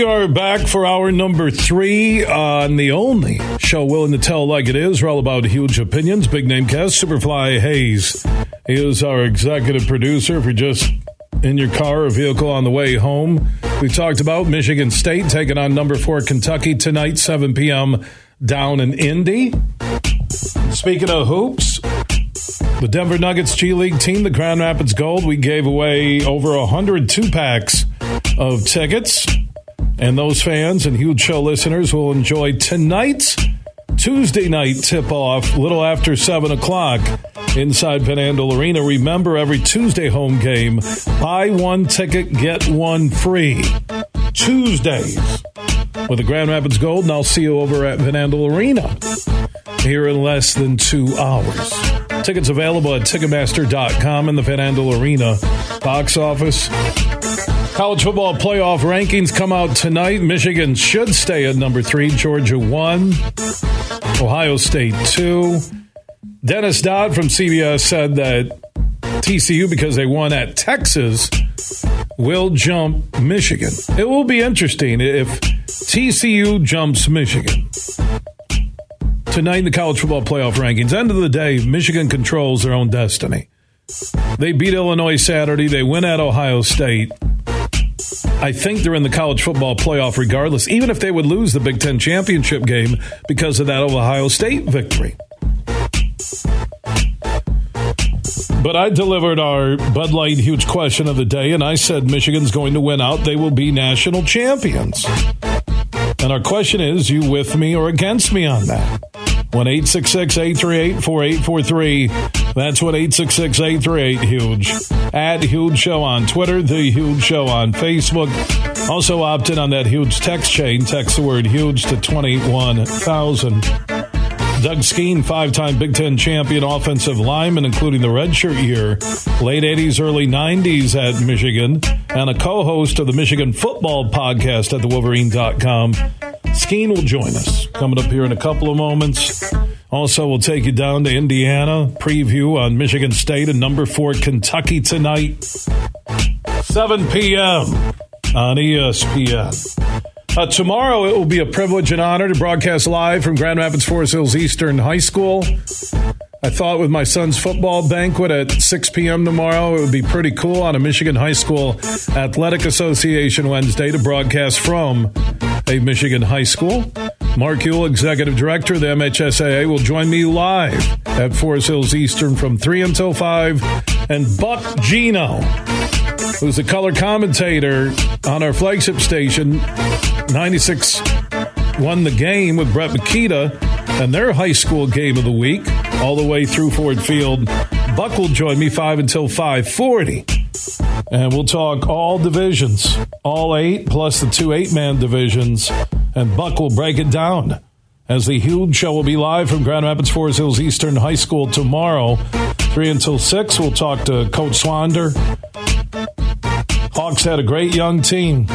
We are back for our number three on the only show willing to tell like it is. We're all about huge opinions. Big name cast, Superfly Hayes. Is our executive producer. If you're just in your car or vehicle on the way home, we talked about Michigan State taking on number four Kentucky tonight, 7 p.m. down in Indy. Speaking of hoops, the Denver Nuggets G League team, the Grand Rapids Gold, we gave away over 102 packs of tickets and those fans and huge show listeners will enjoy tonight's Tuesday night tip off, little after 7 o'clock inside Van Andel Arena. Remember, every Tuesday home game, buy one ticket, get one free. Tuesdays with the Grand Rapids Gold, and I'll see you over at Van Andel Arena here in less than two hours. Tickets available at Ticketmaster.com in the Van Andel Arena box office. College football playoff rankings come out tonight. Michigan should stay at number three, Georgia one, Ohio State two. Dennis Dodd from CBS said that TCU, because they won at Texas, will jump Michigan. It will be interesting if TCU jumps Michigan. Tonight in the college football playoff rankings, end of the day, Michigan controls their own destiny. They beat Illinois Saturday. They win at Ohio State. I think they're in the college football playoff regardless, even if they would lose the Big Ten championship game because of that Ohio State victory. But I delivered our Bud Light huge question of the day, and I said Michigan's going to win out. They will be national champions. And our question is you with me or against me on that? 1 838 4843. That's what 866 838 Huge. At Huge Show on Twitter, The Huge Show on Facebook. Also opt in on that huge text chain. Text the word huge to 21,000. Doug Skene, five time Big Ten champion offensive lineman, including the redshirt year, late 80s, early 90s at Michigan, and a co host of the Michigan Football Podcast at thewolverine.com. Skene will join us coming up here in a couple of moments. Also, we'll take you down to Indiana, preview on Michigan State and number four Kentucky tonight, 7 p.m. on ESPN. Uh, tomorrow, it will be a privilege and honor to broadcast live from Grand Rapids Forest Hills Eastern High School. I thought with my son's football banquet at 6 p.m. tomorrow, it would be pretty cool on a Michigan High School Athletic Association Wednesday to broadcast from a Michigan high school. Mark Uyl, Executive Director of the MHSAA, will join me live at Forest Hills Eastern from 3 until 5. And Buck Gino, who's the color commentator on our flagship station, 96 won the game with Brett Makita and their high school game of the week all the way through Ford Field. Buck will join me 5 until 540. And we'll talk all divisions, all eight, plus the two eight man divisions. And Buck will break it down as the huge show will be live from Grand Rapids Forest Hills Eastern High School tomorrow, 3 until 6. We'll talk to Coach Swander. Hawks had a great young team.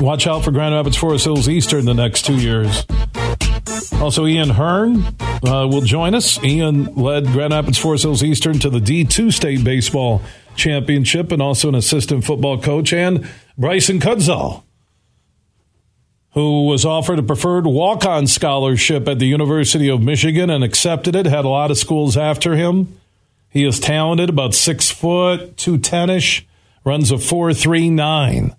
Watch out for Grand Rapids Forest Hills Eastern the next two years. Also, Ian Hearn uh, will join us. Ian led Grand Rapids Forest Hills Eastern to the D2 state baseball championship and also an assistant football coach. And Bryson Kudzall, who was offered a preferred walk on scholarship at the University of Michigan and accepted it, had a lot of schools after him. He is talented, about six foot, two ten ish, runs a four three nine,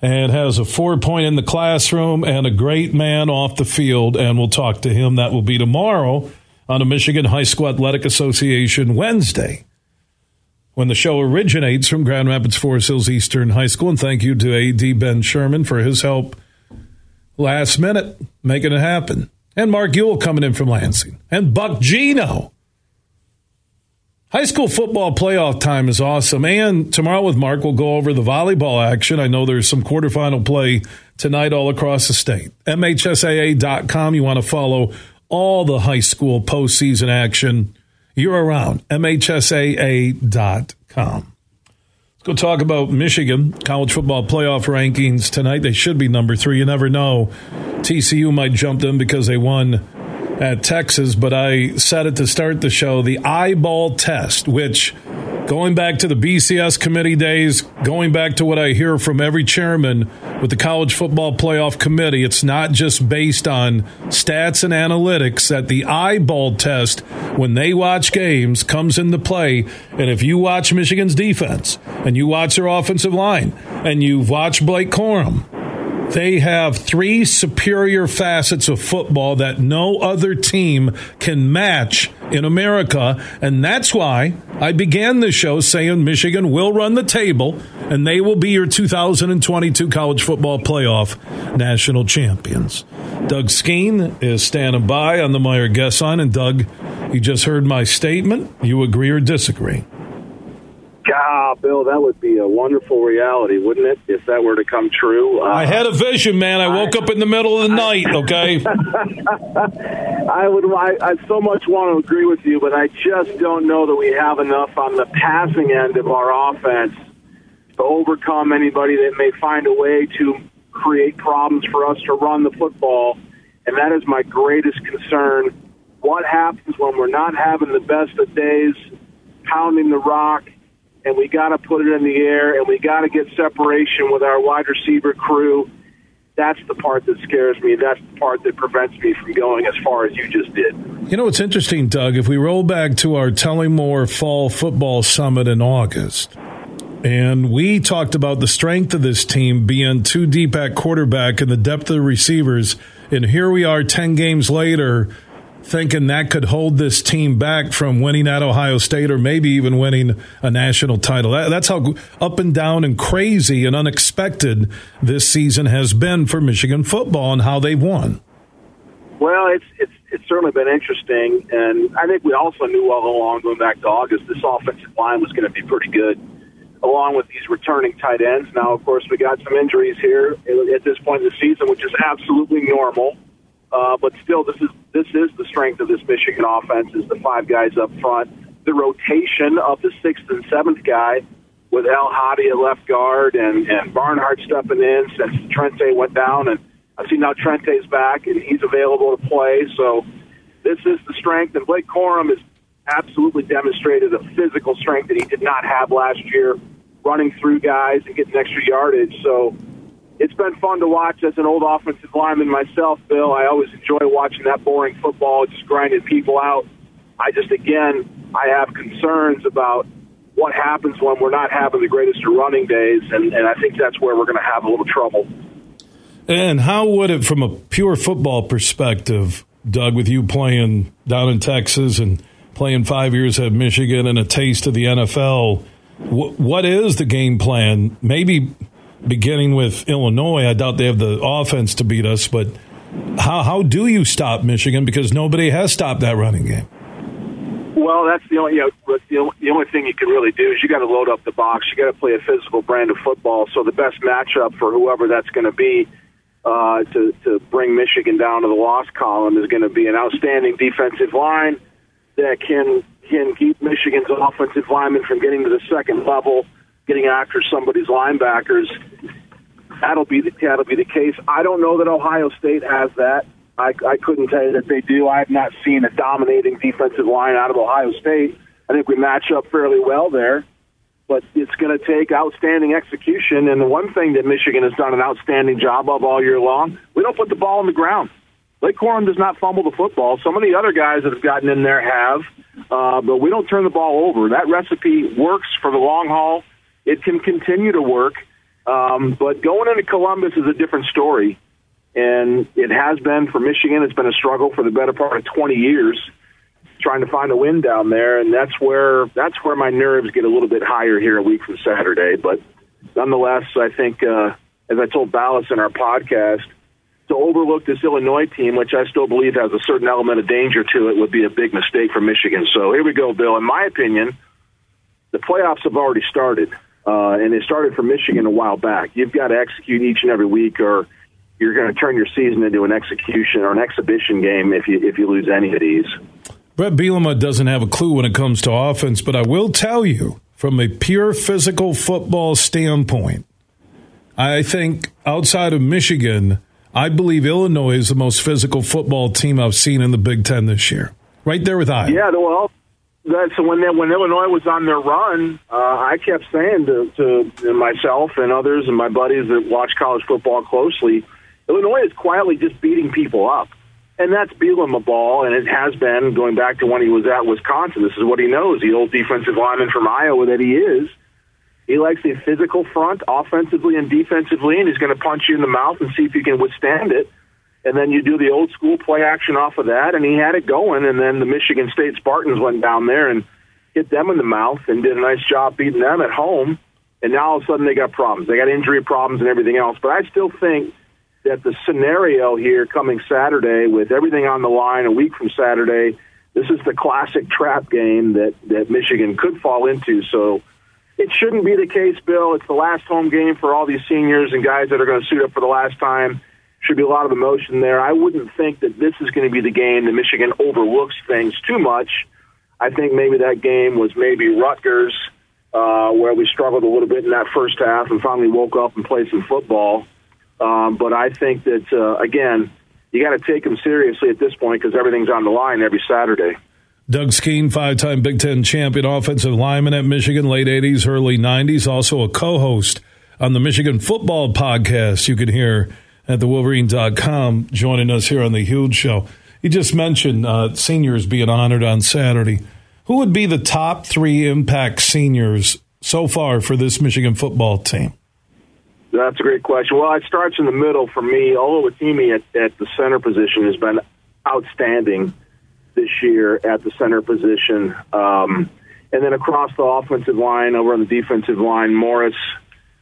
and has a four point in the classroom and a great man off the field. And we'll talk to him. That will be tomorrow on a Michigan High School Athletic Association Wednesday when the show originates from Grand Rapids Forest Hills Eastern High School. And thank you to AD Ben Sherman for his help last minute making it happen. And Mark Uyl coming in from Lansing. And Buck Gino. High school football playoff time is awesome. And tomorrow with Mark, we'll go over the volleyball action. I know there's some quarterfinal play tonight all across the state. MHSAA.com. You want to follow all the high school postseason action you're around. MHSAA.com. Go talk about Michigan college football playoff rankings tonight. They should be number three. You never know. TCU might jump them because they won at Texas, but I said it to start the show the eyeball test, which going back to the BCS committee days, going back to what I hear from every chairman with the college football playoff committee, it's not just based on stats and analytics that the eyeball test when they watch games comes into play. And if you watch Michigan's defense and you watch their offensive line and you've watched Blake Corum, they have three superior facets of football that no other team can match in America. And that's why I began the show saying Michigan will run the table and they will be your 2022 college football playoff national champions. Doug Skene is standing by on the Meijer guest line. And Doug, you just heard my statement. You agree or disagree? God, Bill, that would be a wonderful reality, wouldn't it, if that were to come true? Uh, I had a vision, man. I woke I, up in the middle of the I, night, okay? I would I, I so much want to agree with you, but I just don't know that we have enough on the passing end of our offense to overcome anybody that may find a way to create problems for us to run the football. And that is my greatest concern. What happens when we're not having the best of days, pounding the rock, and we got to put it in the air, and we got to get separation with our wide receiver crew. That's the part that scares me. That's the part that prevents me from going as far as you just did. You know, it's interesting, Doug. If we roll back to our Tullymore Fall Football Summit in August, and we talked about the strength of this team being too deep at quarterback and the depth of the receivers. And here we are 10 games later thinking that could hold this team back from winning at Ohio State or maybe even winning a national title. that's how up and down and crazy and unexpected this season has been for Michigan football and how they've won. Well, it's it's it's certainly been interesting, and I think we also knew all along, going back to August, this offensive line was going to be pretty good, along with these returning tight ends. Now, of course, we got some injuries here at this point in the season, which is absolutely normal. Uh, but still, this is this is the strength of this Michigan offense: is the five guys up front, the rotation of the sixth and seventh guy, with El Hadi at left guard and and Barnhart stepping in since Trente went down, and I see now Trente's back and he's available to play. So this is the strength, and Blake Corum has absolutely demonstrated a physical strength that he did not have last year, running through guys and getting extra yardage. So it's been fun to watch as an old offensive lineman myself, Bill. I always enjoy watching that boring football, just grinding people out. I just, again, I have concerns about what happens when we're not having the greatest of running days, and, and I think that's where we're going to have a little trouble. And how would it, from a pure football perspective, Doug, with you playing down in Texas and playing five years at Michigan and a taste of the NFL, what is the game plan? Maybe beginning with Illinois. I doubt they have the offense to beat us, but how how do you stop Michigan? Because nobody has stopped that running game. Well, that's the only you know, the only thing you can really do is you got to load up the box. You got to play a physical brand of football. So the best matchup for whoever that's going to be uh, to to bring Michigan down to the loss column is going to be an outstanding defensive line that can can keep Michigan's offensive linemen from getting to the second level getting after somebody's linebackers. That'll be the, that'll be the case. I don't know that Ohio State has that. I, I couldn't tell you that they do. I have not seen a dominating defensive line out of Ohio State. I think we match up fairly well there, but it's going to take outstanding execution. And the one thing that Michigan has done an outstanding job of all year long, we don't put the ball on the ground. Blake Corum does not fumble the football. Some of the other guys that have gotten in there have, uh, but we don't turn the ball over. That recipe works for the long haul. It can continue to work, um, but going into Columbus is a different story, and it has been for Michigan. It's been a struggle for the better part of 20 years trying to find a win down there, and that's where that's where my nerves get a little bit higher here a week from Saturday. But nonetheless, I think uh, as I told Balas in our podcast, to overlook this Illinois team, which I still believe has a certain element of danger to it, would be a big mistake for Michigan. So here we go, Bill. In my opinion, the playoffs have already started, uh, and it started for Michigan a while back. You've got to execute each and every week, or you're going to turn your season into an execution or an exhibition game if you if you lose any of these. Bret Bielema doesn't have a clue when it comes to offense, but I will tell you from a pure physical football standpoint, I think outside of Michigan I believe Illinois is the most physical football team I've seen in the Big Ten this year. Right there with Iowa. Yeah, well, that's when they, when Illinois was on their run. Uh, I kept saying to, to myself and others and my buddies that watch college football closely, Illinois is quietly just beating people up, and that's Bielema ball, and it has been going back to when he was at Wisconsin. This is what he knows. The old defensive lineman from Iowa that he is he likes a physical front, offensively and defensively, and he's going to punch you in the mouth and see if you can withstand it. And then you do the old school play action off of that, and he had it going. And then the Michigan State Spartans went down there and hit them in the mouth and did a nice job beating them at home. And now all of a sudden they got problems. They got injury problems and everything else. But I still think that the scenario here coming Saturday with everything on the line a week from Saturday, this is the classic trap game that, that Michigan could fall into. So it shouldn't be the case, Bill. It's the last home game for all these seniors and guys that are going to suit up for the last time. Should be a lot of emotion there. I wouldn't think that this is going to be the game that Michigan overlooks things too much. I think maybe that game was maybe Rutgers, uh, where we struggled a little bit in that first half and finally woke up and played some football. Um, but I think that, uh, again, you got to take them seriously at this point because everything's on the line every Saturday. Doug Skene, five time Big Ten champion offensive lineman at Michigan, late 80s, early 90s, also a co host on the Michigan Football Podcast you can hear at thewolverine.com, joining us here on the Huge Show. You just mentioned uh, seniors being honored on Saturday. Who would be the top three impact seniors so far for this Michigan football team? That's a great question. Well, it starts in the middle for me. Oluwatimi at, at the center position has been outstanding this year at the center position. Um, and then across the offensive line, over on the defensive line, Morris.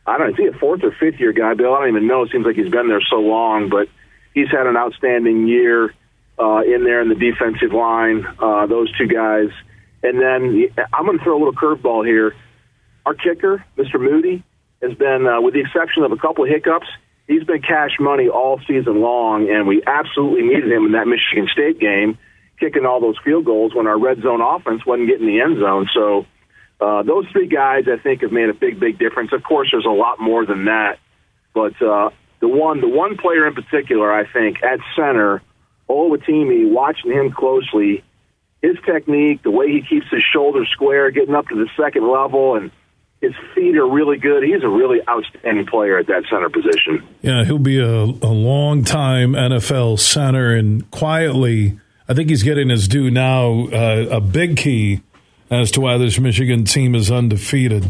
I don't he a fourth or fifth year guy, Bill? I don't even know. It seems like he's been there so long, but he's had an outstanding year uh, in there in the defensive line. Uh, those two guys, and then I'm going to throw a little curveball here. Our kicker, Mr. Moody, has been, uh, with the exception of a couple of hiccups, he's been cash money all season long, and we absolutely needed him in that Michigan State game kicking all those field goals when our red zone offense wasn't getting the end zone. So uh, those three guys, I think, have made a big, big difference. Of course, there's a lot more than that, but uh, the one, the one player in particular, I think, at center, Oluwatimi, watching him closely, his technique, the way he keeps his shoulders square, getting up to the second level, and his feet are really good. He's a really outstanding player at that center position. Yeah, he'll be a, a long time NFL center, and quietly I think he's getting his due now. Uh, a big key as to why this Michigan team is undefeated.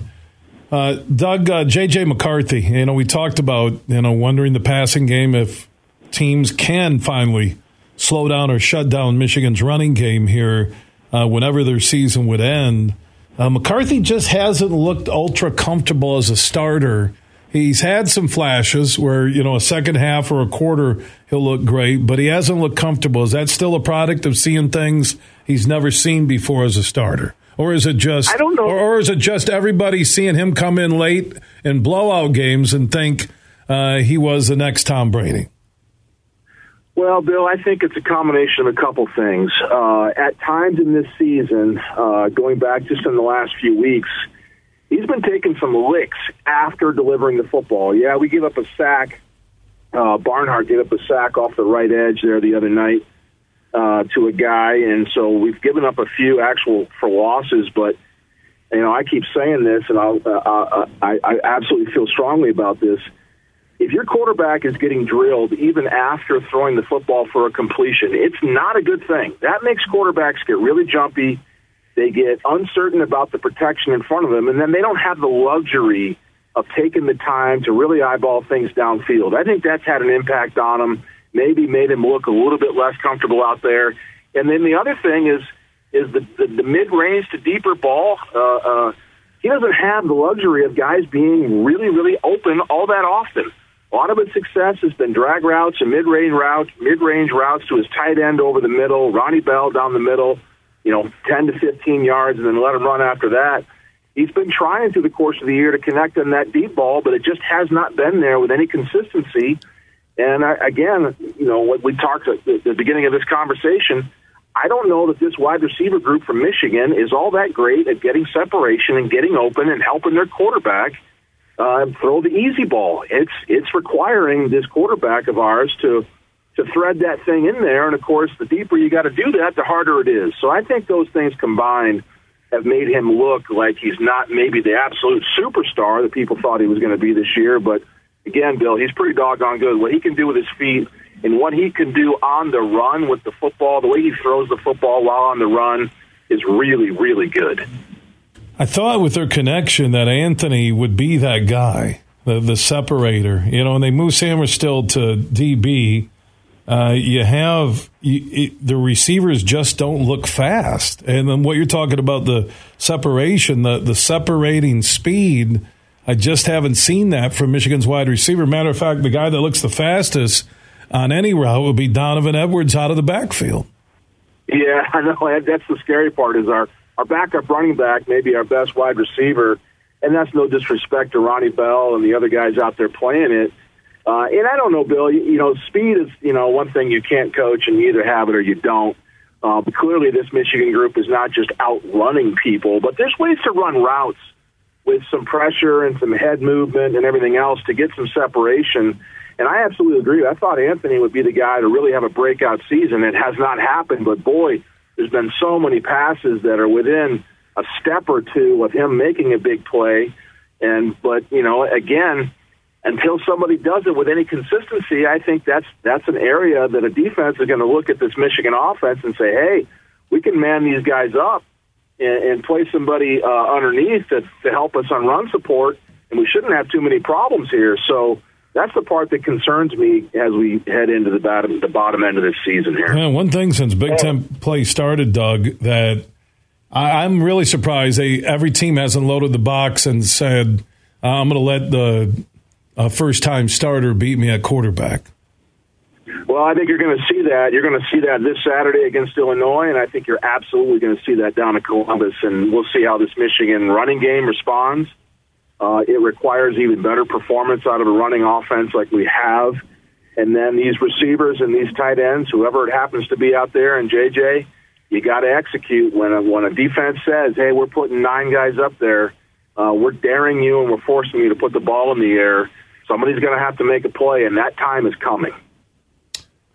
Uh, Doug, uh, JJ McCarthy, you know, we talked about, you know, wondering the passing game if teams can finally slow down or shut down Michigan's running game here uh, whenever their season would end. Uh, McCarthy just hasn't looked ultra comfortable as a starter He's had some flashes where, you know, a second half or a quarter he'll look great, but he hasn't looked comfortable. Is that still a product of seeing things he's never seen before as a starter? Or is it just I don't know. Or, or is it just everybody seeing him come in late in blowout games and think uh, he was the next Tom Brady? Well, Bill, I think it's a combination of a couple things. Uh, at times in this season, uh, going back just in the last few weeks, he's been taking some licks after delivering the football. Yeah, we gave up a sack. Uh, Barnhart gave up a sack off the right edge there the other night uh, to a guy, and so we've given up a few actual for losses. But you know, I keep saying this, and I'll, uh, uh I, I absolutely feel strongly about this. if your quarterback is getting drilled even after throwing the football for a completion, it's not a good thing. That makes quarterbacks get really jumpy. They get uncertain about the protection in front of them, and then they don't have the luxury of taking the time to really eyeball things downfield. I think that's had an impact on him, maybe made him look a little bit less comfortable out there. And then the other thing is is the, the, the mid range to deeper ball. Uh, uh, he doesn't have the luxury of guys being really, really open all that often. A lot of his success has been drag routes and mid-range routes, mid-range routes to his tight end over the middle, Ronnie Bell down the middle, you know, 10 to 15 yards, and then let him run after that. He's been trying through the course of the year to connect on that deep ball, but it just has not been there with any consistency. And I, again, you know, what we talked at the beginning of this conversation, I don't know that this wide receiver group from Michigan is all that great at getting separation and getting open and helping their quarterback uh, throw the easy ball. It's it's requiring this quarterback of ours to to thread that thing in there, and of course, the deeper you got to do that, the harder it is. So I think those things combined have made him look like he's not maybe the absolute superstar that people thought he was going to be this year. But again, Bill, he's pretty doggone good. What he can do with his feet and what he can do on the run with the football, the way he throws the football while on the run is really, really good. I thought with their connection that Anthony would be that guy, the the separator. You know, when they move Sainristil to DB, uh, you have you, it, the receivers just don't look fast. And then what you're talking about the separation, the the separating speed. I just haven't seen that from Michigan's wide receiver. Matter of fact, the guy that looks the fastest on any route would be Donovan Edwards out of the backfield. Yeah, I know. That's the scary part. Is our our backup running back, maybe our best wide receiver, and that's no disrespect to Ronnie Bell and the other guys out there playing it. Uh, and I don't know, Bill. You, you know, speed is you know one thing you can't coach, and you either have it or you don't. Uh, but clearly, this Michigan group is not just outrunning people, but there's ways to run routes with some pressure and some head movement and everything else to get some separation. And I absolutely agree. I thought Anthony would be the guy to really have a breakout season. It has not happened, but boy, there's been so many passes that are within a step or two of him making a big play. And but you know, again, until somebody does it with any consistency, I think that's that's an area that a defense is going to look at this Michigan offense and say, "Hey, we can man these guys up and, and play somebody uh, underneath to, to help us on run support, and we shouldn't have too many problems here." So that's the part that concerns me as we head into the bottom the bottom end of this season here. Yeah, one thing since Big Ten play started, Doug, that I, am really surprised they every team hasn't loaded the box and said uh, I'm going to let the uh, first time starter beat me at quarterback. Well, I think you're going to see that. You're going to see that this Saturday against Illinois, and I think you're absolutely going to see that down in Columbus. And we'll see how this Michigan running game responds. Uh, it requires even better performance out of a running offense like we have. And then these receivers and these tight ends, whoever it happens to be out there, and JJ, you got to execute when a, when a defense says, "Hey, we're putting nine guys up there, uh, we're daring you and we're forcing you to put the ball in the air." Somebody's going to have to make a play, and that time is coming.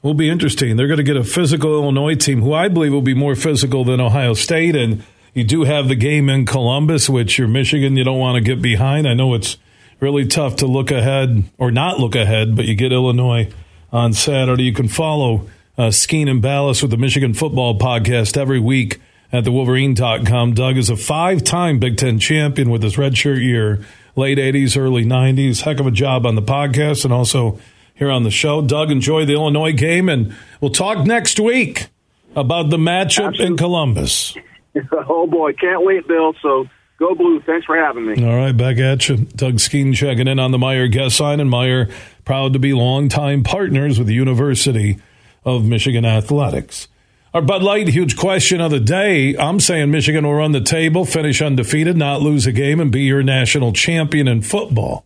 Will be interesting. They're going to get a physical Illinois team, who I believe will be more physical than Ohio State, and you do have the game in Columbus, which you're Michigan, you don't want to get behind. I know it's really tough to look ahead or not look ahead, but you get Illinois on Saturday. You can follow uh, Skene and Balas with the Michigan Football Podcast every week at thewolverine.com. Doug is a five time Big Ten champion with his redshirt year, late 80s, early 90s. Heck of a job on the podcast and also here on the show. Doug, enjoy the Illinois game, and we'll talk next week about the matchup Absolutely. in Columbus. oh boy, can't wait, Bill. So go blue. Thanks for having me. All right, back at you. Doug Skene checking in on the Meijer guest line, and Meijer proud to be longtime partners with the University of Michigan Athletics. Our Bud Light huge question of the day. I'm saying Michigan will run the table, finish undefeated, not lose a game, and be your national champion in football.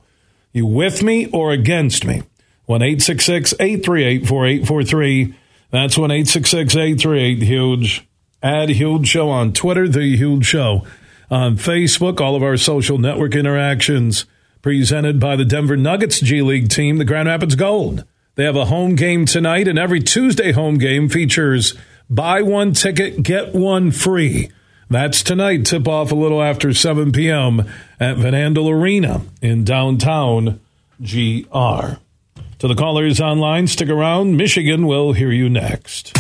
You with me or against me? 1 838 4843. That's 1 838 huge. Add Huge Show on Twitter, The Huge Show on Facebook, all of our social network interactions presented by the Denver Nuggets G League team, the Grand Rapids Gold. They have a home game tonight, and every Tuesday home game features buy one ticket, get one free. That's tonight, tip off a little after 7 p.m. at Van Andel Arena in downtown GR. To the callers online, stick around. Michigan will hear you next.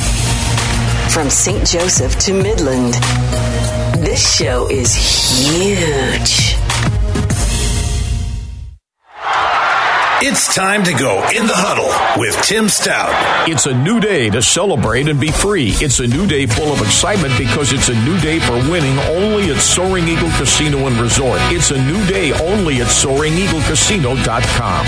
From St. Joseph to Midland, this show is huge. It's time to go in the huddle with Tim Staudt. It's a new day to celebrate and be free. It's a new day full of excitement because it's a new day for winning only at Soaring Eagle Casino and Resort. It's a new day only at SoaringEagleCasino.com.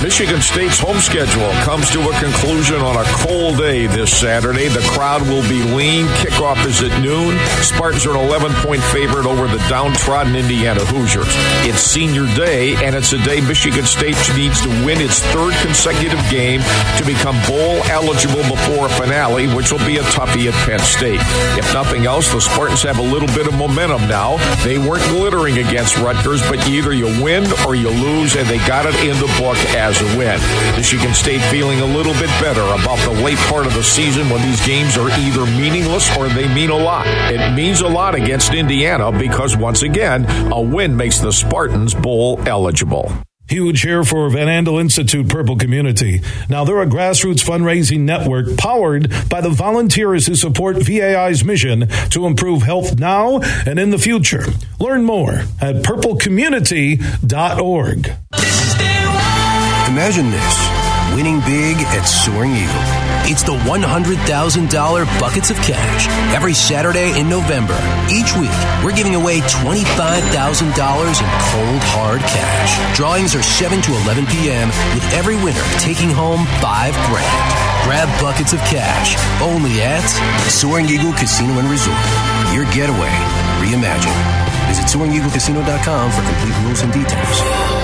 Michigan State's home schedule comes to a conclusion on a cold day this Saturday. The crowd will be lean. Kickoff is at noon. Spartans are an 11 point favorite over the downtrodden Indiana Hoosiers. It's senior day, and it's a day Michigan State needs to win its third consecutive game to become bowl eligible before a finale, which will be a toughie at Penn State. If nothing else, the Spartans have a little bit of momentum now. They weren't glittering against Rutgers, but either you win or you lose, and they got it in the book as a win. Michigan State feeling a little bit better about the late part of the season when these games are either meaningless or they mean a lot. It means a lot against Indiana because, once again, a win makes the Spartans bowl eligible. Huge here for Van Andel Institute Purple Community. Now, they're a grassroots fundraising network powered by the volunteers who support VAI's mission to improve health now and in the future. Learn more at purplecommunity.org. Imagine this winning big at Soaring Eagle. It's the $100,000 buckets of cash every Saturday in November. Each week, we're giving away $25,000 in cold, hard cash. Drawings are 7 to 11 p.m., with every winner taking home 5 grand. Grab buckets of cash only at Soaring Eagle Casino and Resort. Your getaway reimagined. Visit SoaringEagleCasino.com for complete rules and details.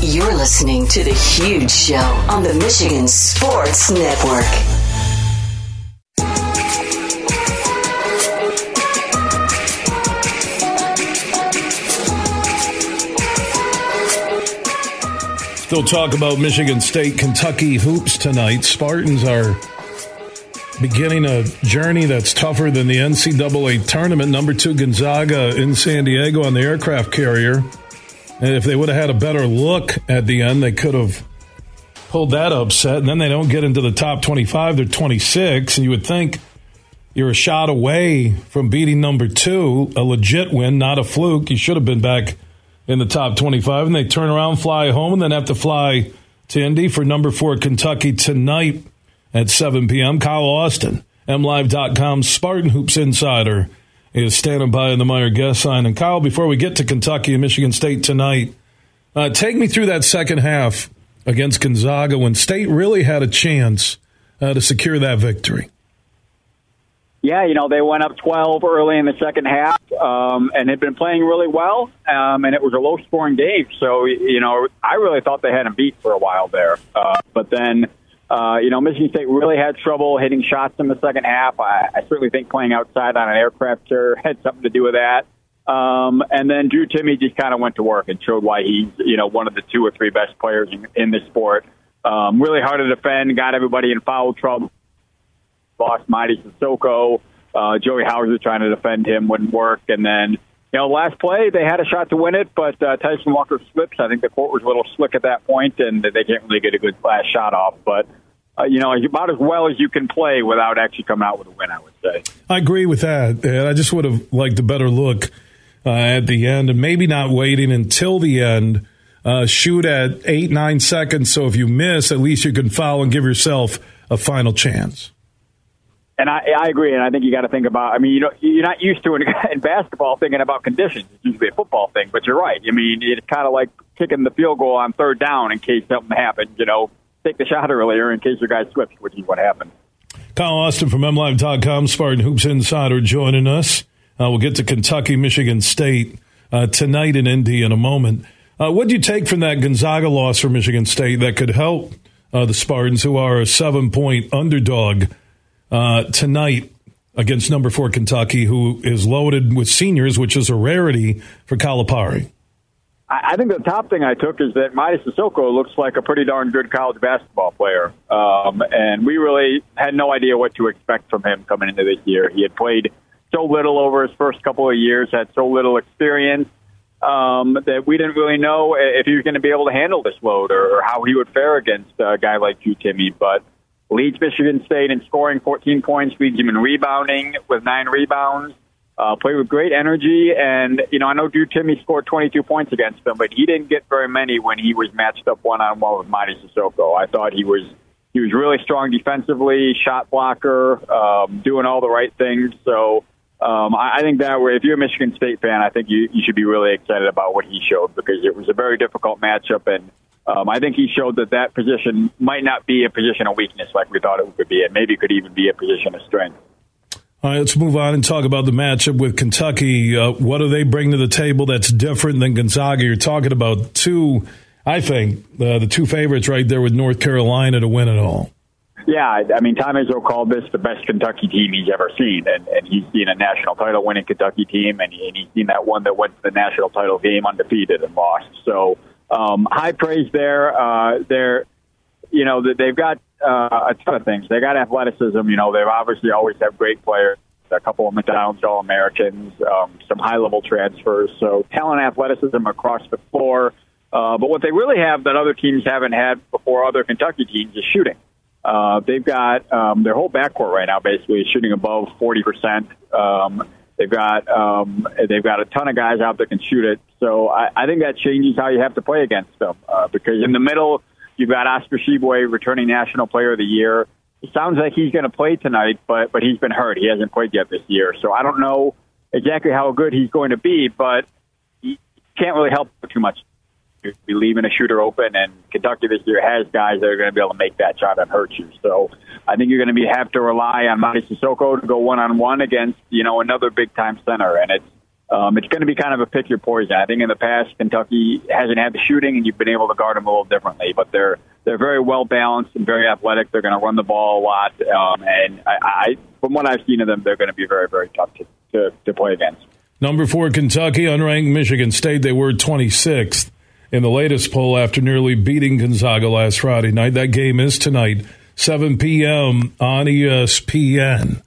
You're listening to The Huge Show on the Michigan Sports Network. Still talk about Michigan State, Kentucky hoops tonight. Spartans are beginning a journey that's tougher than the NCAA tournament. Number two Gonzaga in San Diego on the aircraft carrier. And if they would have had a better look at the end, they could have pulled that upset. And then they don't get into the top 25, they're 26. And you would think you're a shot away from beating number two, a legit win, not a fluke. You should have been back in the top 25, and they turn around, fly home, and then have to fly to Indy for number four Kentucky tonight at 7 p.m. Kyle Austin, MLive.com Spartan Hoops Insider, is standing by in the Meijer guest sign. And Kyle, before we get to Kentucky and Michigan State tonight, uh, take me through that second half against Gonzaga when State really had a chance uh, to secure that victory. Yeah, you know, they went up 12 early in the second half um, and had been playing really well, um, and it was a low scoring game. So, you know, I really thought they had them beat for a while there. Uh, but then, uh, you know, Michigan State really had trouble hitting shots in the second half. I, I certainly think playing outside on an aircraft carrier had something to do with that. Um, and then Drew Timme just kind of went to work and showed why he's, you know, one of the two or three best players in, in the sport. Um, really hard to defend, got everybody in foul trouble lost Mady Sissoko. Uh, Joey Hauser trying to defend him wouldn't work. And then, you know, last play, they had a shot to win it, but uh, Tyson Walker slips. I think the court was a little slick at that point, and they can't really get a good last shot off. But, uh, you know, about as well as you can play without actually coming out with a win, I would say. I agree with that. And I just would have liked a better look uh, at the end and maybe not waiting until the end uh, shoot at eight, nine seconds. So if you miss, at least you can foul and give yourself a final chance. And I, I agree, and I think you got to think about. I mean, you know, you're not used to in, in basketball thinking about conditions. It's usually a football thing, but you're right. I mean, it's kind of like kicking the field goal on third down in case something happens. You know, take the shot earlier in case your guy slips, which is what happened. Kyle Austin from MLive.com, Spartan Hoops Insider, joining us. Uh, we'll get to Kentucky, Michigan State uh, tonight in Indy in a moment. Uh, what do you take from that Gonzaga loss for Michigan State that could help uh, the Spartans, who are a seven point underdog uh, tonight against number four Kentucky, who is loaded with seniors, which is a rarity for Calipari? I think the top thing I took is that Mady Sissoko looks like a pretty darn good college basketball player. Um, and we really had no idea what to expect from him coming into this year. He had played so little over his first couple of years, had so little experience um, that we didn't really know if he was going to be able to handle this load or, how he would fare against a guy like Drew Timme. But leads Michigan State in scoring 14 points, leads him in rebounding with nine rebounds. Uh, played with great energy, and you know I know Drew Timme scored 22 points against them, but he didn't get very many when he was matched up one on one with Mady Sissoko. I thought he was he was really strong defensively, shot blocker, um, doing all the right things. So um, I, I think that if you're a Michigan State fan, I think you, you should be really excited about what he showed because it was a very difficult matchup, and um, I think he showed that that position might not be a position of weakness like we thought it would be, and maybe it could even be a position of strength. All right, let's move on and talk about the matchup with Kentucky. Uh, what do they bring to the table that's different than Gonzaga? You're talking about two, I think, uh, the two favorites right there with North Carolina to win it all. Yeah, I mean, Tom Izzo called this the best Kentucky team he's ever seen, and, and he's seen a national title winning Kentucky team, and, he, and he's seen that one that went to the national title game undefeated and lost. So, um, high praise there. Uh, they're, you know, they've got uh, a ton of things. They got athleticism. You know, they've obviously always have great players. A couple of McDonald's All Americans, um, some high level transfers. So talent, athleticism across the floor. Uh, but what they really have that other teams haven't had before other Kentucky teams is shooting. Uh, they've got um, their whole backcourt right now basically shooting above forty percent. Um, they've got um, they've got a ton of guys out that can shoot it. So I, I think that changes how you have to play against them uh, because in the middle You've got Oscar Tshiebwe, returning National Player of the Year. It sounds like he's going to play tonight, but but he's been hurt. He hasn't played yet this year, so I don't know exactly how good he's going to be. But he can't really help too much. You're leaving a shooter open, and Kentucky this year has guys that are going to be able to make that shot and hurt you. So I think you're going to be have to rely on Mady Sissoko to go one on one against you know another big time center, and it's um, it's going to be kind of a pick your poison. I think in the past Kentucky hasn't had the shooting, and you've been able to guard them a little differently. But they're they're very well balanced and very athletic. They're going to run the ball a lot, um, and I, I, from what I've seen of them, they're going to be very very tough to, to, to play against. Number four Kentucky, unranked Michigan State. They were 26th in the latest poll after nearly beating Gonzaga last Friday night. That game is tonight, 7 p.m. on ESPN.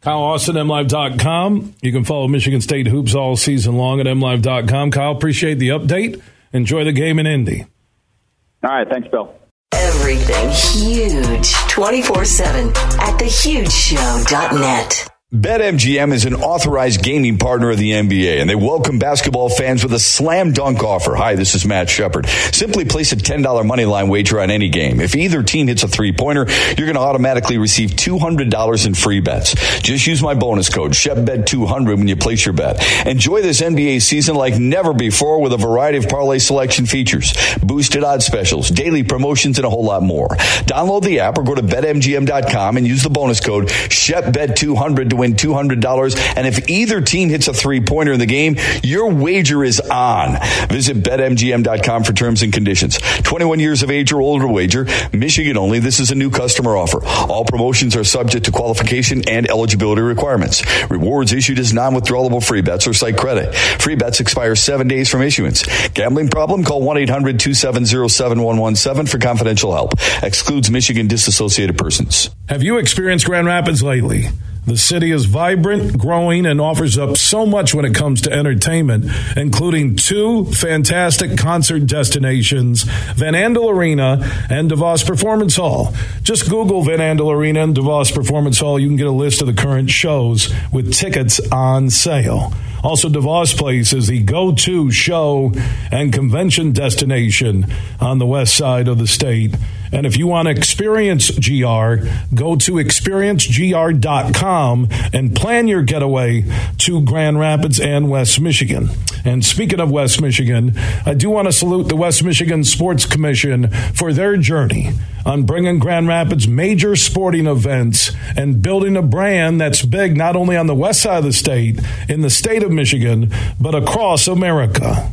Kyle Austin, MLive.com. You can follow Michigan State Hoops all season long at MLive.com. Kyle, appreciate the update. Enjoy the game in Indy. All right. Thanks, Bill. Everything huge 24 7 at thehugeshow.net. BetMGM is an authorized gaming partner of the NBA, and they welcome basketball fans with a slam dunk offer. Hi, this is Matt Shepard. Simply place a $10 money line wager on any game. If either team hits a three pointer, you're going to automatically receive $200 in free bets. Just use my bonus code, ShepBet200 when you place your bet. Enjoy this NBA season like never before with a variety of parlay selection features, boosted odds specials, daily promotions, and a whole lot more. Download the app or go to BetMGM.com and use the bonus code, ShepBet200 to win $200. And if either team hits a three pointer in the game, your wager is on. Visit betmgm.com for terms and conditions. 21 years of age or older wager, Michigan only. This is a new customer offer. All promotions are subject to qualification and eligibility requirements. Rewards issued as non-withdrawable free bets or site credit. Free bets expire seven days from issuance. Gambling problem? Call 1-800-270-7117 for confidential help. Excludes Michigan disassociated persons. Have you experienced Grand Rapids lately? The city is vibrant, growing, and offers up so much when it comes to entertainment, including two fantastic concert destinations, Van Andel Arena and DeVos Performance Hall. Just Google Van Andel Arena and DeVos Performance Hall. You can get a list of the current shows with tickets on sale. Also, DeVos Place is the go to show and convention destination on the west side of the state. And if you want to experience GR, go to experiencegr.com and plan your getaway to Grand Rapids and West Michigan. And speaking of West Michigan, I do want to salute the West Michigan Sports Commission for their journey on bringing Grand Rapids major sporting events and building a brand that's big not only on the west side of the state, in the state of Michigan, but across America.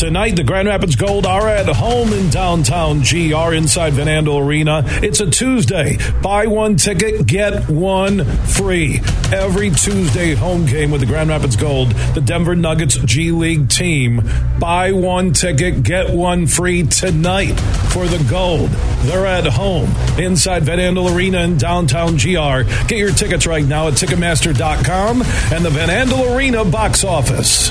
Tonight, the Grand Rapids Gold are at home in downtown GR inside Van Andel Arena. It's a Tuesday. Buy one ticket, get one free. Every Tuesday home game with the Grand Rapids Gold, the Denver Nuggets G League team. Buy one ticket, get one free tonight for the Gold. They're at home inside Van Andel Arena in downtown GR. Get your tickets right now at Ticketmaster.com and the Van Andel Arena box office.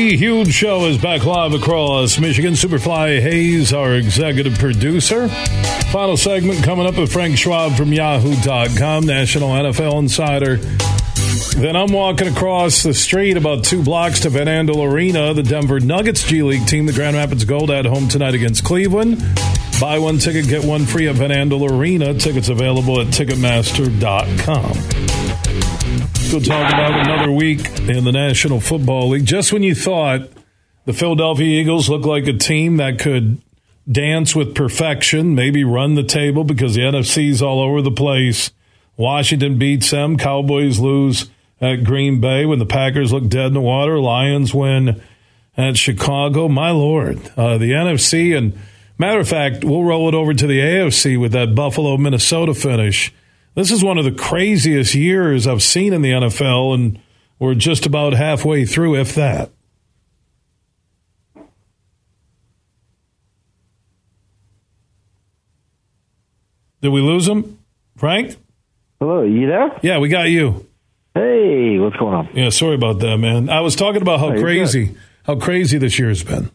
The huge show is back live across Michigan. Superfly Hayes, our executive producer. Final segment coming up with Frank Schwab from Yahoo.com, National NFL Insider. Then I'm walking across the street about two blocks to Van Andel Arena. The Denver Nuggets G League team, the Grand Rapids Gold, at home tonight against Cleveland. Buy one ticket, get one free at Van Andel Arena. Tickets available at Ticketmaster.com. We'll talk about another week in the National Football League. Just when you thought the Philadelphia Eagles looked like a team that could dance with perfection, maybe run the table because the NFC's all over the place. Washington beats them. Cowboys lose at Green Bay when the Packers look dead in the water. Lions win at Chicago. My Lord, uh, the NFC and matter of fact, we'll roll it over to the AFC with that Buffalo Minnesota finish. This is one of the craziest years I've seen in the NFL, and we're just about halfway through, if that. Did we lose him, Frank? Hello, you there? Yeah, we got you. Hey, what's going on? Yeah, sorry about that, man. I was talking about how Oh, crazy, good. how crazy this year's been.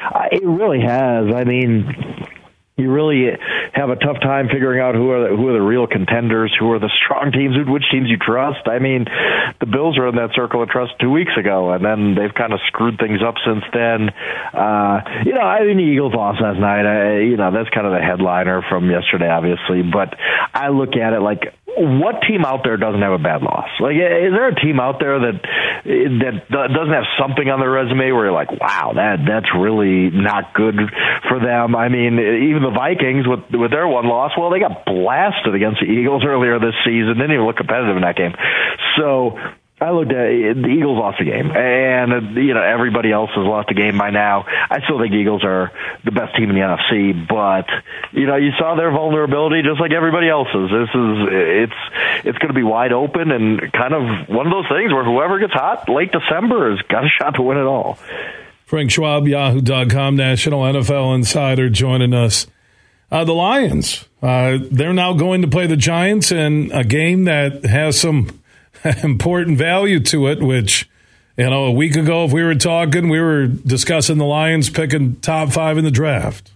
Uh, It really has. I mean, you really have a tough time figuring out who are the, who are the real contenders, who are the strong teams, which teams you trust. I mean, the Bills were in that circle of trust two weeks ago, and then they've kind of screwed things up since then. Uh, you know, I mean, the Eagles lost last night. I, you know, that's kind of the headliner from yesterday, obviously. But I look at it like, what team out there doesn't have a bad loss? Like, is there a team out there that that doesn't have something on their resume where you're like, wow, that that's really not good for them? I mean, even the Vikings with with their one loss, well, they got blasted against the Eagles earlier this season. They Didn't even look competitive in that game. So. I looked at the Eagles lost the game, and uh, you know everybody else has lost the game by now. I still think Eagles are the best team in the NFC, but you know you saw their vulnerability just like everybody else's. This is it's it's going to be wide open and kind of one of those things where whoever gets hot late December has got a shot to win it all. Frank Schwab, Yahoo.com, National NFL Insider, joining us. Uh, the Lions, uh, they're now going to play the Giants in a game that has some important value to it, which, you know, a week ago, if we were talking, we were discussing the Lions picking top five in the draft.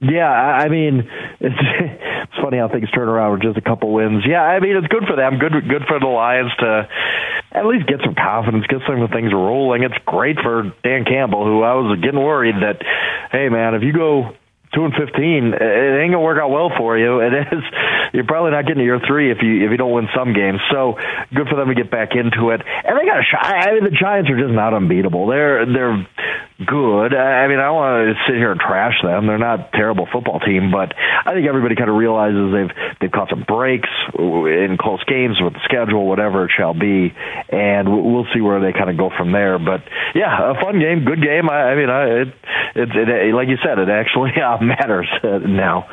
Yeah, I mean, it's, it's funny funny how things turn around with just a couple wins. Yeah, I mean it's good for them. Good, good for the Lions to at least get some confidence, get some of the things rolling. It's great for Dan Campbell, who I was getting worried that, hey man, if you go two and fifteen, it ain't gonna work out well for you. It is. You're probably not getting to year three if you if you don't win some games. So good for them to get back into it. And they got a shot. I mean, the Giants are just not unbeatable. They're they're good. I mean, I want to sit here and trash them. They're not a terrible football team, but I think everybody kind of realizes they've they've caught some breaks in close games with the schedule, whatever it shall be, and we'll see where they kind of go from there. But yeah, a fun game, good game. I, I mean, I, it, it, it like you said, it actually uh, matters now.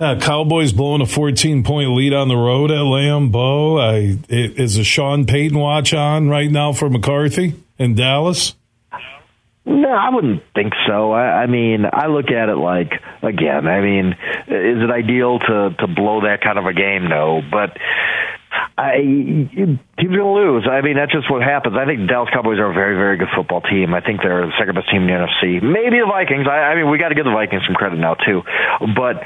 Uh, Cowboys blowing a 14 point lead on the road at Lambeau. I, is a Sean Payton watch on right now for McCarthy in Dallas? No, I wouldn't think so. I, I mean, I look at it like again. I mean, is it ideal to to blow that kind of a game? No, but I teams gonna lose. I mean, that's just what happens. I think the Dallas Cowboys are a very, very good football team. I think they're the second best team in the NFC. Maybe the Vikings. I, I mean, we got to give the Vikings some credit now too, but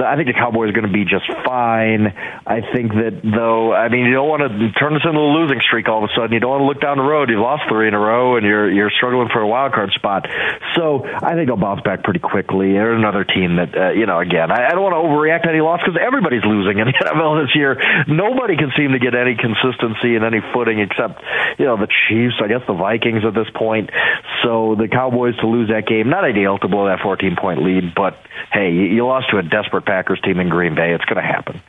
I think the Cowboys are going to be just fine. I think that though, I mean, you don't want to turn this into a losing streak all of a sudden. You don't want to look down the road. You've lost three in a row, and you're you're struggling for a wild card spot. So I think they'll bounce back pretty quickly. They're another team that, uh, you know, again, I, I don't want to overreact to any loss because everybody's losing in the NFL this year. Nobody can seem to get any consistency and any footing except, you know, the Chiefs. I guess the Vikings at this point. So the Cowboys to lose that game, not ideal to blow that 14 point lead, but hey, you lost to a desperate Packers team in Green Bay. It's going to happen.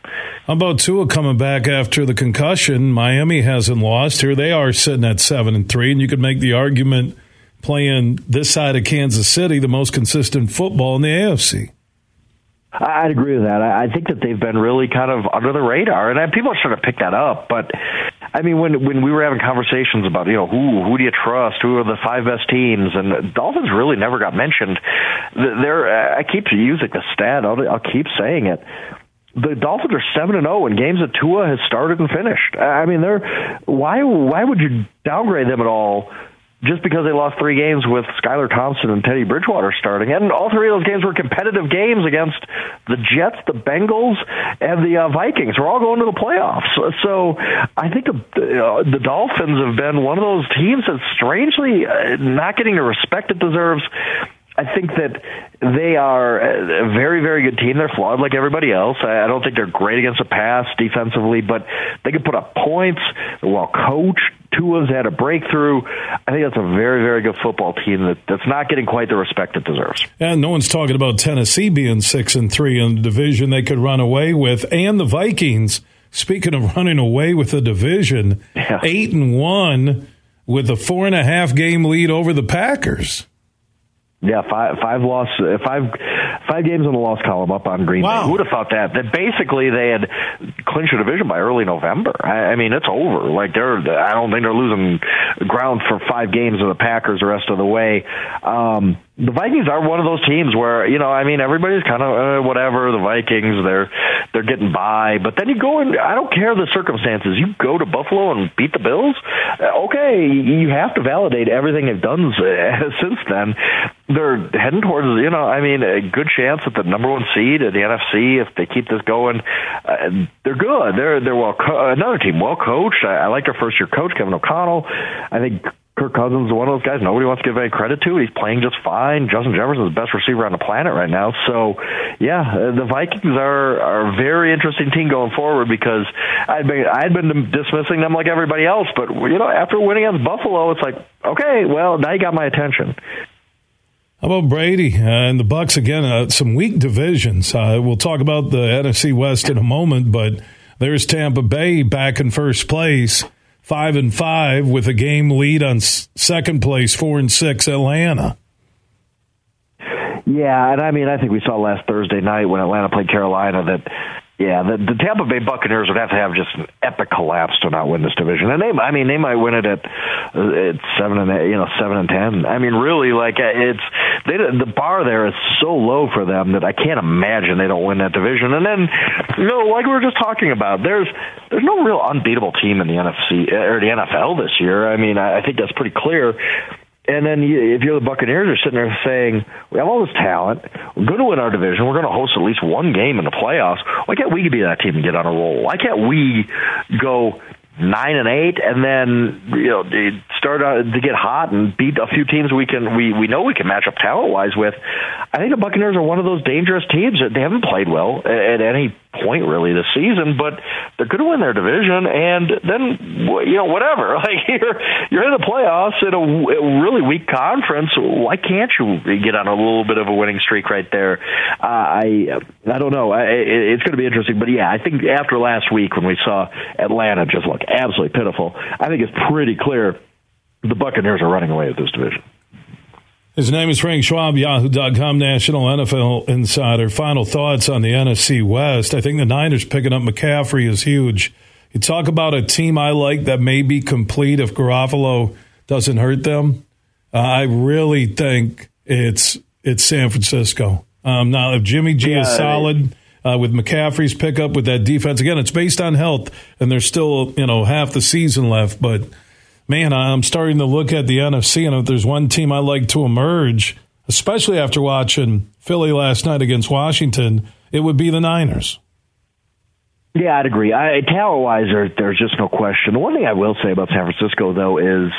How about Tua coming back after the concussion? Miami hasn't lost. Here they are sitting at seven and three, and you could make the argument playing this side of Kansas City, the most consistent football in the AFC. I'd agree with that. I think that they've been really kind of under the radar, and people are starting to pick that up. But I mean, when when we were having conversations about you know who who do you trust, who are the five best teams, and Dolphins really never got mentioned. There, I keep using the stat. I'll, I'll keep saying it the Dolphins are seven and zero oh in games that Tua has started and finished. I mean, they're why why would you downgrade them at all just because they lost three games with Skylar Thompson and Teddy Bridgewater starting. And all three of those games were competitive games against the Jets, the Bengals, and the uh, Vikings. We're all going to the playoffs. So I think the, uh, the Dolphins have been one of those teams that's strangely uh, not getting the respect it deserves. I think that they are a very, very good team. They're flawed like everybody else. I don't think they're great against the pass defensively, but they can put up points. They're well coached. Tua's had a breakthrough. I think that's a very, very good football team that, that's not getting quite the respect it deserves. And no one's talking about Tennessee being six and three in the division they could run away with, and the Vikings. Speaking of running away with the division, yeah. eight and one with a four and a half game lead over the Packers. Yeah, five five loss uh, five five games in the loss column up on Green wow. Bay. Who would have thought that? That basically they had clinched a division by early November. I, I mean, it's over. Like they're I don't think they're losing ground for five games of the Packers the rest of the way. Um, the Vikings are one of those teams where you know, I mean, everybody's kind of uh, whatever. The Vikings, they're they're getting by, but then you go and I don't care the circumstances. You go to Buffalo and beat the Bills. Uh, okay, you have to validate everything they've done since then. They're heading towards, you know, I mean, a good chance at the number one seed at the NFC if they keep this going. Uh, they're good. They're they're well. Co- another team well coached. I, I like their first year coach Kevin O'Connell. I think Kirk Cousins is one of those guys nobody wants to give any credit to. He's playing just fine. Justin Jefferson is the best receiver on the planet right now. So, yeah, uh, the Vikings are are a very interesting team going forward because I'd been I'd been dismissing them like everybody else, but you know after winning against Buffalo, it's like okay, well now you got my attention. How about Brady uh, and the Bucs again? Uh, some weak divisions. Uh, we'll talk about the NFC West in a moment, but there's Tampa Bay back in first place five and five with a game lead on second place, four and six Atlanta. Yeah, and I mean, I think we saw last Thursday night when Atlanta played Carolina that yeah, the, the Tampa Bay Buccaneers would have to have just an epic collapse to not win this division, and they, I mean, they might win it at at seven and you know seven and ten. I mean, really, like uh, it's they, the bar there is so low for them that I can't imagine they don't win that division. And then, you know, like we were just talking about, there's there's no real unbeatable team in the NFC or the NFL this year. I mean, I, I think that's pretty clear And then you, if you're the Buccaneers, you're sitting there saying, we have all this talent. We're going to win our division. We're going to host at least one game in the playoffs. Why can't we be that team and get on a roll? Why can't we go nine and eight, and then you know start uh, to get hot and beat a few teams we can we we know we can match up talent wise with. I think the Buccaneers are one of those dangerous teams that they haven't played well at any point really this season, but they're going to win their division, and then you know whatever. Like you're you're in the playoffs in a, really weak conference. Why can't you get on a little bit of a winning streak right there? Uh, I I don't know. I, it, it's going to be interesting, but yeah, I think after last week when we saw Atlanta just look absolutely pitiful, I think it's pretty clear the Buccaneers are running away with this division. His name is Frank Schwab, Yahoo.com national NFL insider. Final thoughts on the NFC West. I think the Niners picking up McCaffrey is huge. You talk about a team I like that may be complete if Garoppolo doesn't hurt them. Uh, I really think it's it's San Francisco. Um, now, if Jimmy G yeah, is solid uh, with McCaffrey's pickup with that defense, again, it's based on health, and there's still you know half the season left, but man, I'm starting to look at the NFC, and if there's one team I like to emerge, especially after watching Philly last night against Washington, it would be the Niners. Yeah, I'd agree. I, talent-wise, there, there's just no question. The one thing I will say about San Francisco, though, is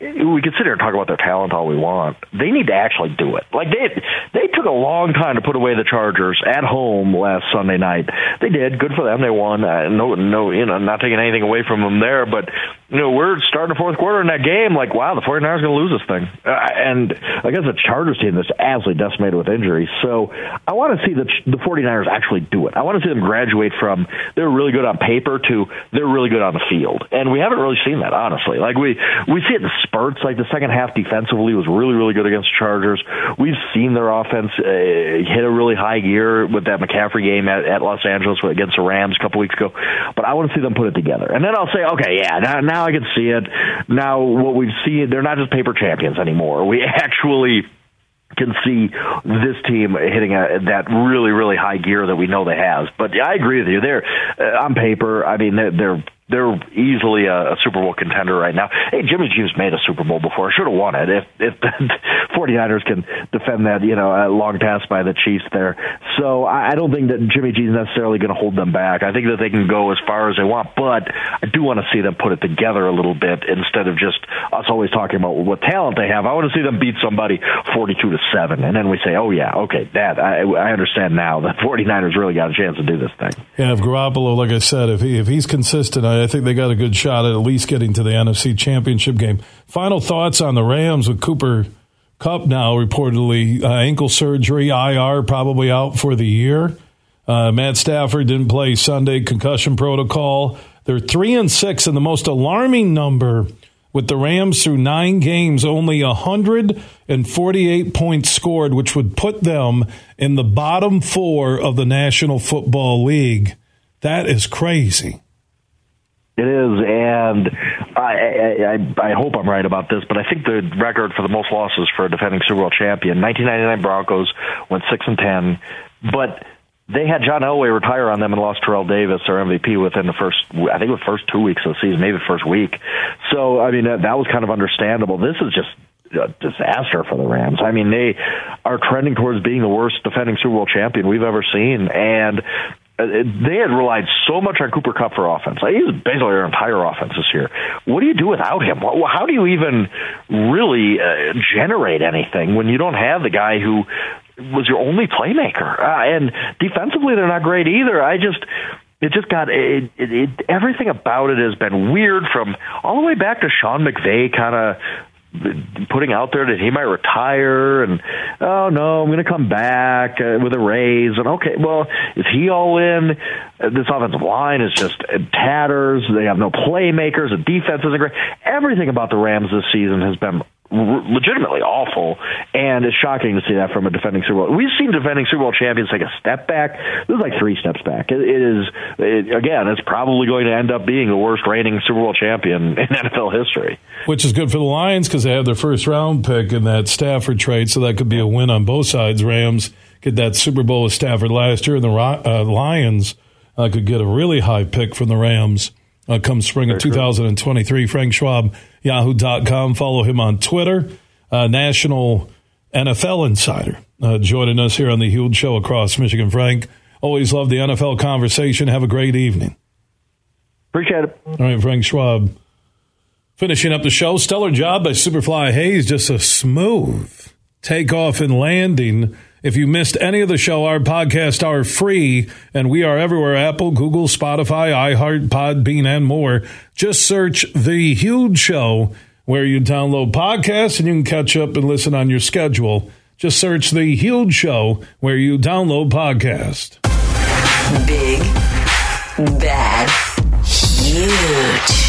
we can sit here and talk about their talent all we want. They need to actually do it. Like they they took a long time to put away the Chargers at home last Sunday night. They did. Good for them. They won. Uh, no, no, you know, not taking anything away from them there. But you know, we're starting the fourth quarter in that game. Like, wow, the 49ers going to lose this thing. Uh, and against a Chargers team that's absolutely decimated with injuries. So I want to see the the 49ers actually do it. I want to see them graduate from they're really good on paper to they're really good on the field. And we haven't really seen that honestly. Like we we see it spurts. Like the second half defensively was really, really good against Chargers. We've seen their offense uh, hit a really high gear with that McCaffrey game at, at Los Angeles against the Rams a couple weeks ago. But I want to see them put it together. And then I'll say, okay, yeah, now, now I can see it. Now what we've seen, they're not just paper champions anymore. We actually can see this team hitting a, that really, really high gear that we know they have. But I agree with you. They're uh, on paper. I mean, they're, they're they're easily a, a Super Bowl contender right now. Hey, Jimmy G's made a Super Bowl before. Should have won it. If if the 49ers can defend that, you know, a long pass by the Chiefs there. So I, I don't think that Jimmy G is necessarily going to hold them back. I think that they can go as far as they want, but I do want to see them put it together a little bit instead of just us always talking about what talent they have. I want to see them beat somebody 42 to 7 and then we say, "Oh yeah, okay, that I, I understand now. The 49ers really got a chance to do this thing." Yeah, if Garoppolo like I said, if he, if he's consistent, I I think they got a good shot at at least getting to the NFC Championship game. Final thoughts on the Rams with Cooper Kupp now reportedly uh, ankle surgery, IR, probably out for the year. Uh, Matt Stafford didn't play Sunday, concussion protocol. They're three and six, and the most alarming number with the Rams through nine games, only 148 points scored, which would put them in the bottom four of the National Football League. That is crazy. It is, and I, I I hope I'm right about this, but I think the record for the most losses for a defending Super Bowl champion, 1999 Broncos went six and ten, but they had John Elway retire on them and lost Terrell Davis, their MVP, within the first, I think, the first two weeks of the season, maybe the first week. So, I mean, that, that was kind of understandable. This is just a disaster for the Rams. I mean, they are trending towards being the worst defending Super Bowl champion we've ever seen, and they had relied so much on Cooper Kupp for offense. He's basically their entire offense this year. What do you do without him? How do you even really uh, generate anything when you don't have the guy who was your only playmaker? Uh, and defensively, they're not great either. I just it just got it, it, it, everything about it has been weird from all the way back to Sean McVay kind of putting out there that he might retire and oh no i'm going to come back uh, with a raise and okay well is he all in? Uh, this offensive line is just tatters. They have no playmakers. The defense isn't great. Everything about the rams this season has been legitimately awful, and it's shocking to see that from a defending Super Bowl. We've seen defending Super Bowl champions take a step back. This is like three steps back. it, it is it, again, it's probably going to end up being the worst reigning Super Bowl champion in NFL history. Which is good for the Lions because they have their first round pick in that Stafford trade, so that could be a win on both sides. Rams get that Super Bowl with Stafford last year, and the uh, Lions uh, could get a really high pick from the Rams uh, come spring of 2023. Frank Schwab, yahoo.com. Follow him on Twitter uh, national NFL insider, uh, joining us here on the Huge Show across Michigan. Frank, always love the NFL conversation. Have a great evening. Appreciate it. All right, Frank Schwab. Finishing up the show, stellar job by Superfly Hayes. Just a smooth takeoff and landing. If you missed any of the show, our podcasts are free, and we are everywhere Apple, Google, Spotify, iHeart, Podbean, and more. Just search The Huge Show where you download podcasts and you can catch up and listen on your schedule. Just search The Huge Show where you download podcast. Big, bad, huge.